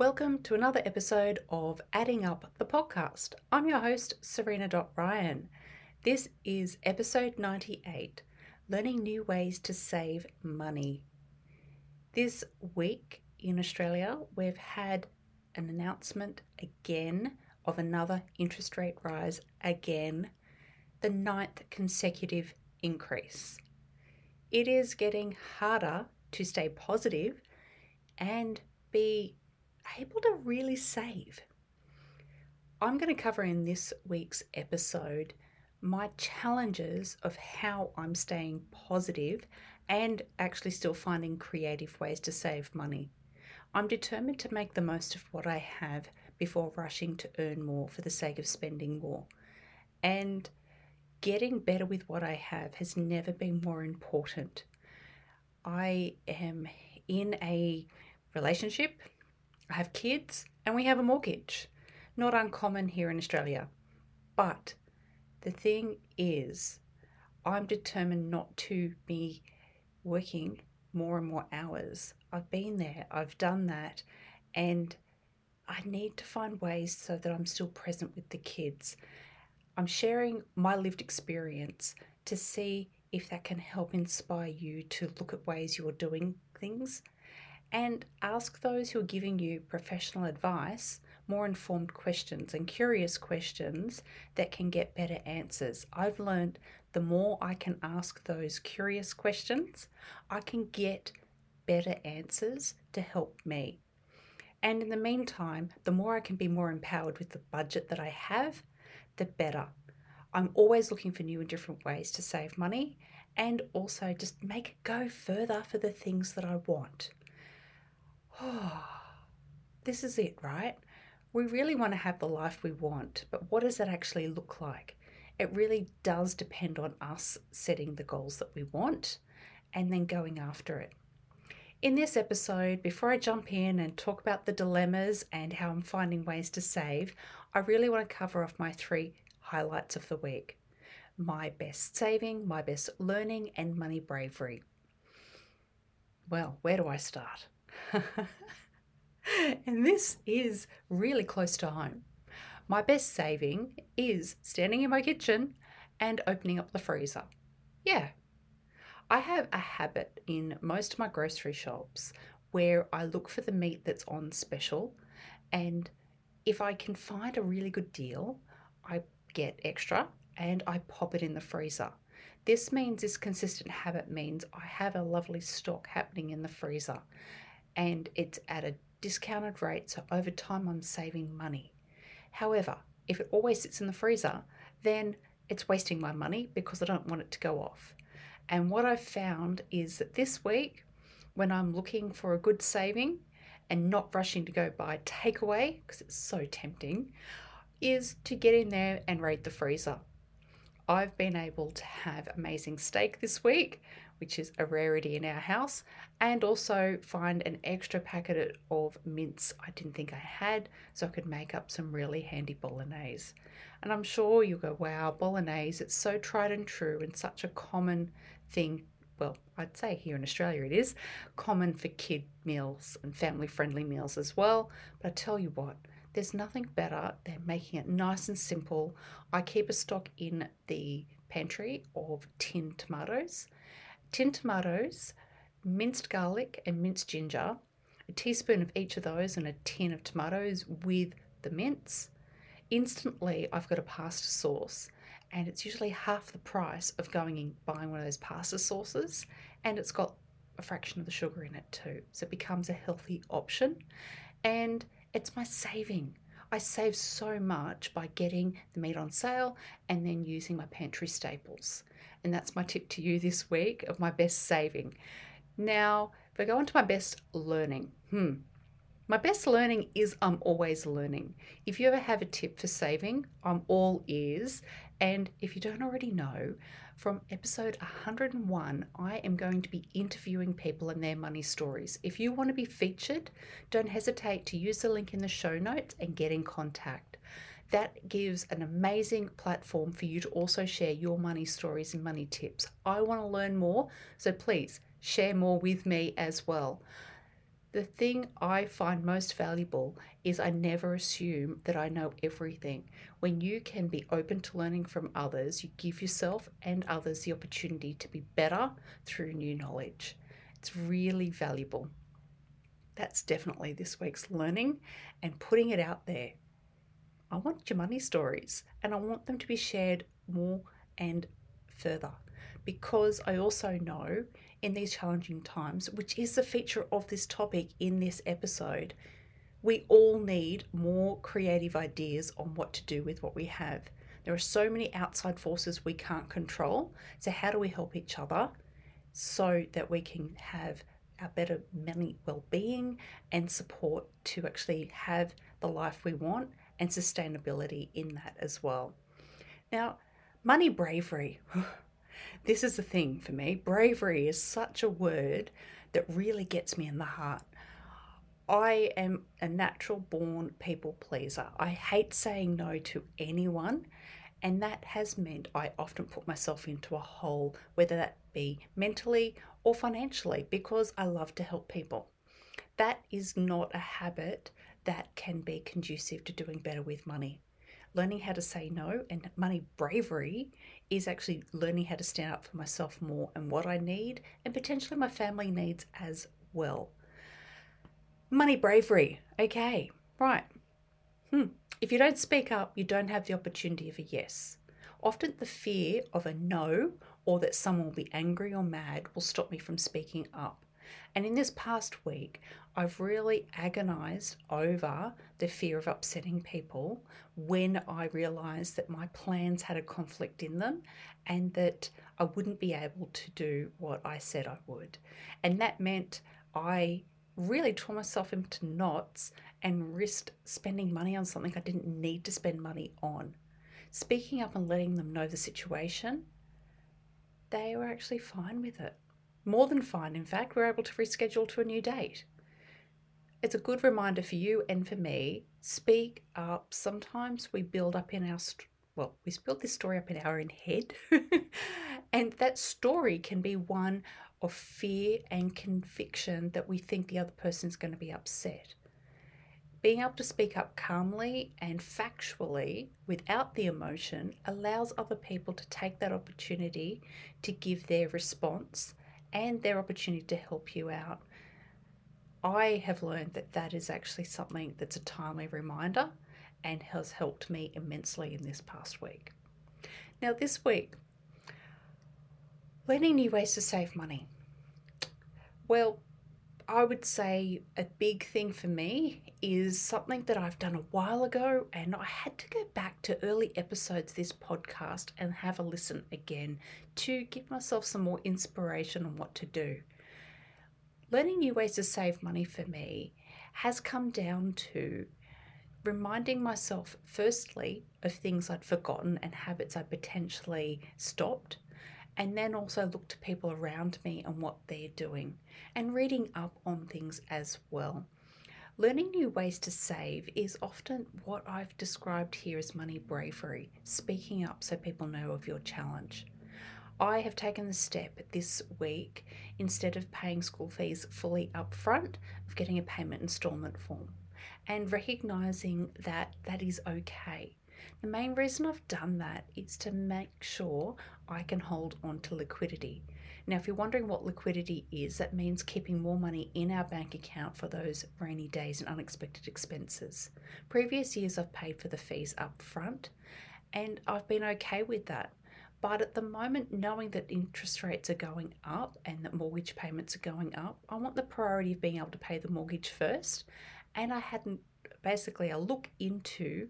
Welcome to another episode of Adding Up the podcast. I'm your host, Serena Ryan. This is episode 98 Learning New Ways to Save Money. This week in Australia, we've had an announcement again of another interest rate rise again, the ninth consecutive increase. It is getting harder to stay positive and be able to really save. I'm going to cover in this week's episode my challenges of how I'm staying positive and actually still finding creative ways to save money. I'm determined to make the most of what I have before rushing to earn more for the sake of spending more. And getting better with what I have has never been more important. I am in a relationship, have kids, and we have a mortgage. Not uncommon here in Australia. But the thing is, I'm determined not to be working more and more hours. I've been there, I've done that, and I need to find ways so that I'm still present with the kids. I'm sharing my lived experience to see if that can help inspire you to look at ways you're doing things and ask those who are giving you professional advice more informed questions and curious questions that can get better answers. I've learned the more I can ask those curious questions, I can get better answers to help me. And in the meantime, the more I can be more empowered with the budget that I have, the better. I'm always looking for new and different ways to save money and also just make it go further for the things that I want. Oh, this is it, right? We really want to have the life we want, but what does that actually look like? It really does depend on us setting the goals that we want and then going after it. In this episode, before I jump in and talk about the dilemmas and how I'm finding ways to save, I really want to cover off my three highlights of the week my best saving, my best learning, and money bravery. Well, where do I start? and this is really close to home. My best saving is standing in my kitchen and opening up the freezer. Yeah. I have a habit in most of my grocery shops where I look for the meat that's on special and if I can find a really good deal, I get extra and I pop it in the freezer. This means this consistent habit means I have a lovely stock happening in the freezer and it's at a discounted rate, so over time I'm saving money. However, if it always sits in the freezer, then it's wasting my money because I don't want it to go off. And what I've found is that this week, when I'm looking for a good saving and not rushing to go buy takeaway because it's so tempting, is to get in there and raid the freezer. I've been able to have amazing steak this week, which is a rarity in our house, and also find an extra packet of mince I didn't think I had so I could make up some really handy bolognese. And I'm sure you'll go, wow, bolognese, it's so tried and true and such a common thing. Well, I'd say here in Australia it is common for kid meals and family friendly meals as well. But I tell you what, there's nothing better than making it nice and simple. I keep a stock in the pantry of tinned tomatoes tin tomatoes, minced garlic, and minced ginger, a teaspoon of each of those, and a tin of tomatoes with the mince. Instantly, I've got a pasta sauce, and it's usually half the price of going and buying one of those pasta sauces, and it's got a fraction of the sugar in it too. So it becomes a healthy option, and it's my saving. I save so much by getting the meat on sale and then using my pantry staples. And that's my tip to you this week of my best saving. Now, if I go on to my best learning, hmm, my best learning is I'm always learning. If you ever have a tip for saving, I'm all ears. And if you don't already know, from episode 101, I am going to be interviewing people and their money stories. If you want to be featured, don't hesitate to use the link in the show notes and get in contact that gives an amazing platform for you to also share your money stories and money tips. I want to learn more, so please share more with me as well. The thing I find most valuable is I never assume that I know everything. When you can be open to learning from others, you give yourself and others the opportunity to be better through new knowledge. It's really valuable. That's definitely this week's learning and putting it out there. I want your money stories and I want them to be shared more and further because I also know in these challenging times, which is the feature of this topic in this episode, we all need more creative ideas on what to do with what we have. There are so many outside forces we can't control. So, how do we help each other so that we can have a better money well being and support to actually have the life we want and sustainability in that as well? Now, money bravery. This is the thing for me. Bravery is such a word that really gets me in the heart. I am a natural born people pleaser. I hate saying no to anyone, and that has meant I often put myself into a hole, whether that be mentally or financially, because I love to help people. That is not a habit that can be conducive to doing better with money learning how to say no and money bravery is actually learning how to stand up for myself more and what I need and potentially my family needs as well. Money bravery. Okay, right. Hmm. If you don't speak up, you don't have the opportunity of a yes. Often the fear of a no or that someone will be angry or mad will stop me from speaking up. And in this past week, I've really agonized over the fear of upsetting people when I realized that my plans had a conflict in them and that I wouldn't be able to do what I said I would. And that meant I really tore myself into knots and risked spending money on something I didn't need to spend money on. Speaking up and letting them know the situation, they were actually fine with it. More than fine, in fact, we're able to reschedule to a new date. It's a good reminder for you and for me. Speak up. Sometimes we build up in our, st- well, we build this story up in our own head. and that story can be one of fear and conviction that we think the other person is going to be upset. Being able to speak up calmly and factually without the emotion allows other people to take that opportunity to give their response and their opportunity to help you out. I have learned that that is actually something that's a timely reminder and has helped me immensely in this past week. Now, this week, learning new ways to save money. Well, I would say a big thing for me is something that I've done a while ago, and I had to go back to early episodes of this podcast and have a listen again to give myself some more inspiration on what to do. Learning new ways to save money for me has come down to reminding myself, firstly, of things I'd forgotten and habits I potentially stopped and then also look to people around me and what they're doing and reading up on things as well. Learning new ways to save is often what I've described here as money bravery, speaking up so people know of your challenge. I have taken the step this week, instead of paying school fees fully upfront, of getting a payment installment form and recognizing that that is okay. The main reason I've done that is to make sure I can hold on to liquidity. Now, if you're wondering what liquidity is, that means keeping more money in our bank account for those rainy days and unexpected expenses. Previous years, I've paid for the fees up front, and I've been okay with that. But at the moment, knowing that interest rates are going up and that mortgage payments are going up, I want the priority of being able to pay the mortgage first. And I hadn't basically a look into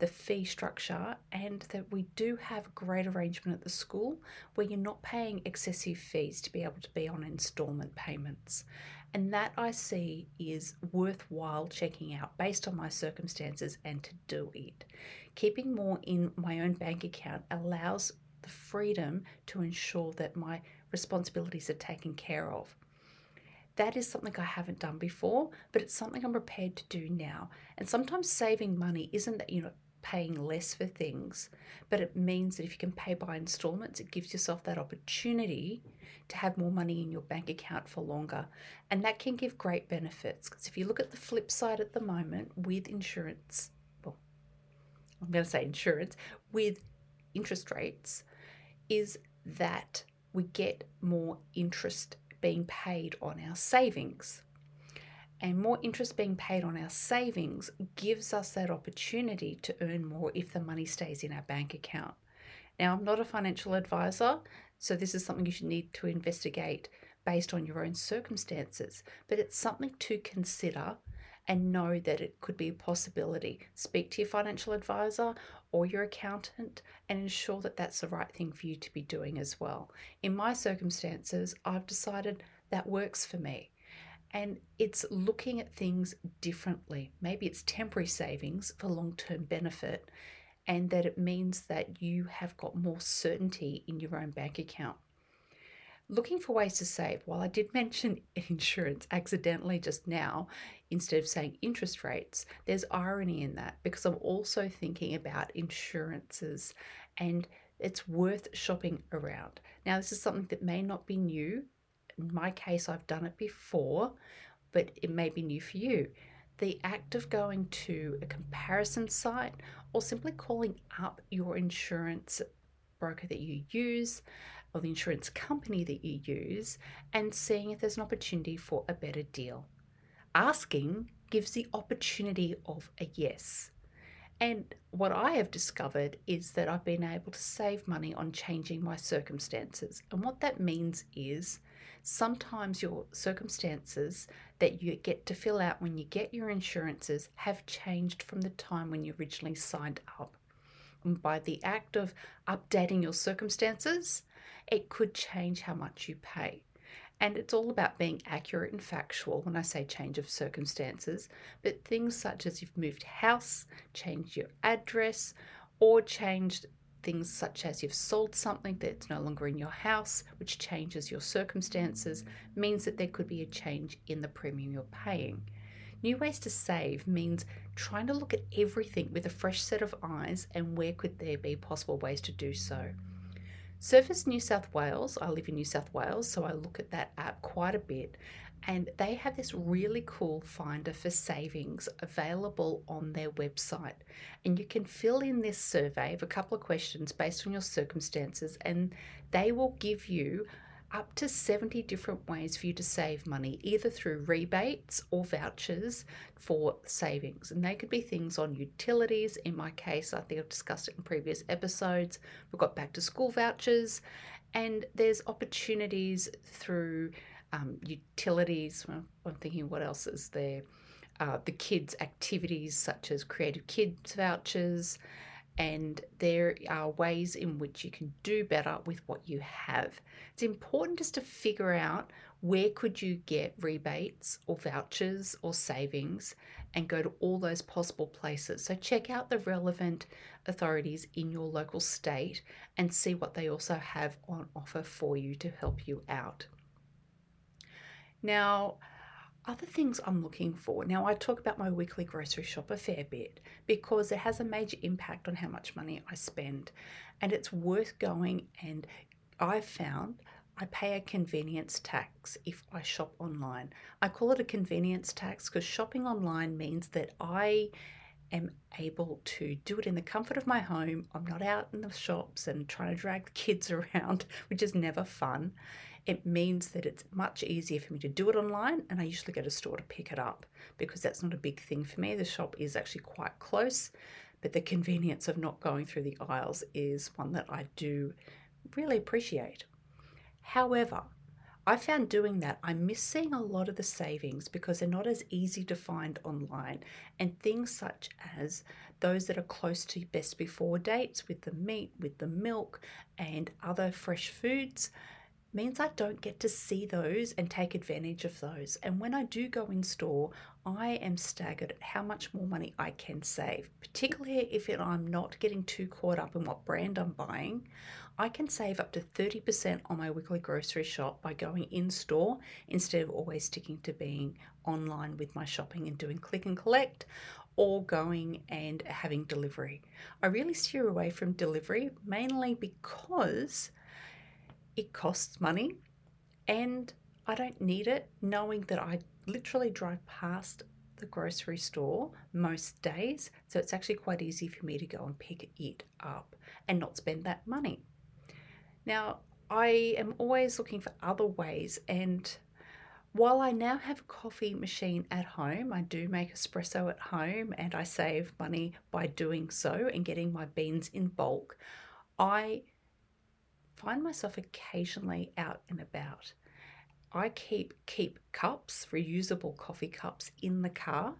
the fee structure and that we do have a great arrangement at the school where you're not paying excessive fees to be able to be on installment payments. And that I see is worthwhile checking out based on my circumstances and to do it. Keeping more in my own bank account allows the freedom to ensure that my responsibilities are taken care of. That is something I haven't done before, but it's something I'm prepared to do now. And sometimes saving money isn't that, you know, paying less for things, but it means that if you can pay by installments, it gives yourself that opportunity to have more money in your bank account for longer. And that can give great benefits because if you look at the flip side at the moment with insurance, well, I'm going to say insurance, with interest rates, is that we get more interest being paid on our savings and more interest being paid on our savings gives us that opportunity to earn more if the money stays in our bank account. Now, I'm not a financial advisor, so this is something you should need to investigate based on your own circumstances, but it's something to consider and know that it could be a possibility. Speak to your financial advisor or your accountant and ensure that that's the right thing for you to be doing as well. In my circumstances, I've decided that works for me. And it's looking at things differently. Maybe it's temporary savings for long term benefit, and that it means that you have got more certainty in your own bank account. Looking for ways to save, while I did mention insurance accidentally just now, instead of saying interest rates, there's irony in that because I'm also thinking about insurances and it's worth shopping around. Now, this is something that may not be new in my case, I've done it before, but it may be new for you. The act of going to a comparison site or simply calling up your insurance broker that you use or the insurance company that you use and seeing if there's an opportunity for a better deal. Asking gives the opportunity of a yes. And what I have discovered is that I've been able to save money on changing my circumstances. And what that means is sometimes your circumstances that you get to fill out when you get your insurances have changed from the time when you originally signed up. And by the act of updating your circumstances, it could change how much you pay. And it's all about being accurate and factual when I say change of circumstances, but things such as you've moved house, changed your address, or changed things such as you've sold something that's no longer in your house, which changes your circumstances, means that there could be a change in the premium you're paying. New ways to save means trying to look at everything with a fresh set of eyes and where could there be possible ways to do so. Service New South Wales, I live in New South Wales, so I look at that app quite a bit, and they have this really cool finder for savings available on their website. And you can fill in this survey of a couple of questions based on your circumstances, and they will give you up to 70 different ways for you to save money, either through rebates or vouchers for savings. And they could be things on utilities. In my case, I think I've discussed it in previous episodes. We've got back to school vouchers, and there's opportunities through um, utilities. Well, I'm thinking what else is there? Uh, the kids' activities such as creative kids vouchers, and there are ways in which you can do better with what you have. It's important just to figure out where could you get rebates or vouchers or savings and go to all those possible places. So check out the relevant authorities in your local state and see what they also have on offer for you to help you out. Now, other things I'm looking for. Now, I talk about my weekly grocery shop a fair bit because it has a major impact on how much money I spend, and it's worth going. And I've found I pay a convenience tax if I shop online. I call it a convenience tax because shopping online means that I am able to do it in the comfort of my home. I'm not out in the shops and trying to drag the kids around, which is never fun it means that it's much easier for me to do it online and I usually go to store to pick it up because that's not a big thing for me. The shop is actually quite close, but the convenience of not going through the aisles is one that I do really appreciate. However, I found doing that I'm missing a lot of the savings because they're not as easy to find online. And things such as those that are close to best before dates with the meat, with the milk, and other fresh foods means I don't get to see those and take advantage of those. And when I do go in store, I am staggered at how much more money I can save, particularly if I'm not getting too caught up in what brand I'm buying. I can save up to 30% on my weekly grocery shop by going in store instead of always sticking to being online with my shopping and doing click and collect or going and having delivery. I really steer away from delivery mainly because it costs money and I don't need it, knowing that I literally drive past the grocery store most days. So it's actually quite easy for me to go and pick it up and not spend that money. Now, I am always looking for other ways and while I now have a coffee machine at home, I do make espresso at home and I save money by doing so and getting my beans in bulk. I find myself occasionally out and about. I keep keep cups, reusable coffee cups in the car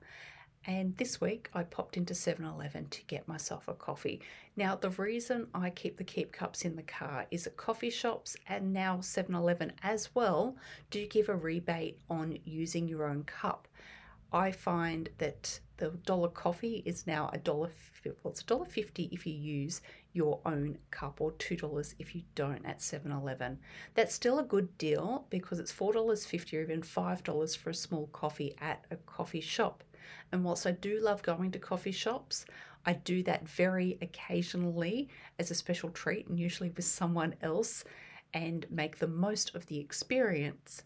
and this week I popped into 7 Eleven to get myself a coffee. Now, the reason I keep the keep cups in the car is that coffee shops and now 7 Eleven as well do give a rebate on using your own cup. I find that the dollar coffee is now a dollar well, it's a dollar fifty if you use your own cup or two dollars if you don't at 7-Eleven. That's still a good deal because it's four dollars fifty or even five dollars for a small coffee at a coffee shop. And whilst I do love going to coffee shops, I do that very occasionally as a special treat and usually with someone else and make the most of the experience.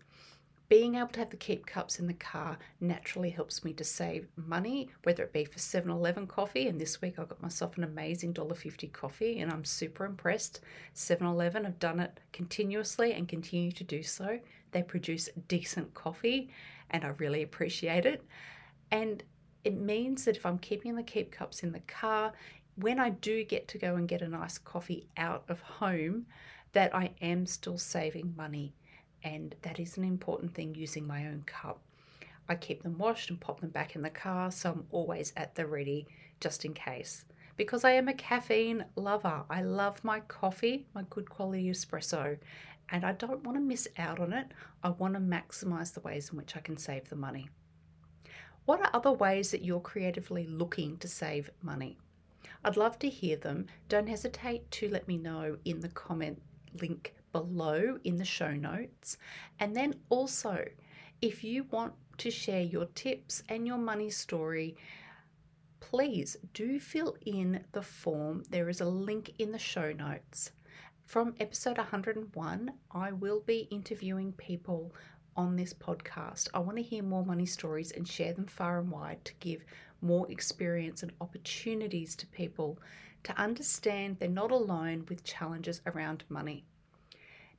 Being able to have the keep cups in the car naturally helps me to save money, whether it be for 7 Eleven coffee. And this week I got myself an amazing $1.50 coffee, and I'm super impressed. 7 Eleven have done it continuously and continue to do so. They produce decent coffee, and I really appreciate it. And it means that if I'm keeping the keep cups in the car, when I do get to go and get a nice coffee out of home, that I am still saving money. And that is an important thing using my own cup. I keep them washed and pop them back in the car, so I'm always at the ready just in case. Because I am a caffeine lover, I love my coffee, my good quality espresso, and I don't want to miss out on it. I want to maximize the ways in which I can save the money. What are other ways that you're creatively looking to save money? I'd love to hear them. Don't hesitate to let me know in the comment link below in the show notes. And then also, if you want to share your tips and your money story, please do fill in the form. There is a link in the show notes. From episode 101, I will be interviewing people on this podcast. I want to hear more money stories and share them far and wide to give more experience and opportunities to people to understand they're not alone with challenges around money.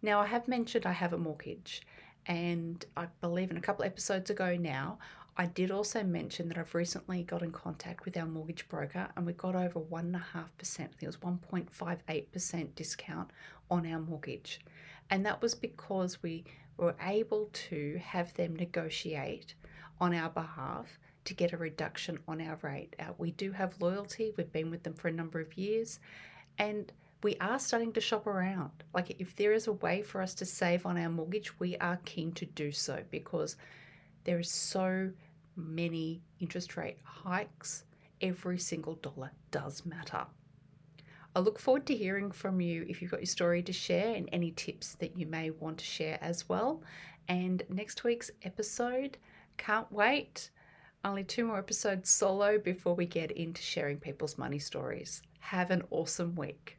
Now, I have mentioned I have a mortgage, and I believe in a couple episodes ago now, I did also mention that I've recently got in contact with our mortgage broker and we got over 1.5%, I think it was 1.58% discount on our mortgage. And that was because we were able to have them negotiate on our behalf to get a reduction on our rate. Uh, we do have loyalty, we've been with them for a number of years, and we are starting to shop around. Like, if there is a way for us to save on our mortgage, we are keen to do so because there is so many interest rate hikes. Every single dollar does matter. I look forward to hearing from you if you've got your story to share and any tips that you may want to share as well. And next week's episode, can't wait. Only two more episodes solo before we get into sharing people's money stories. Have an awesome week.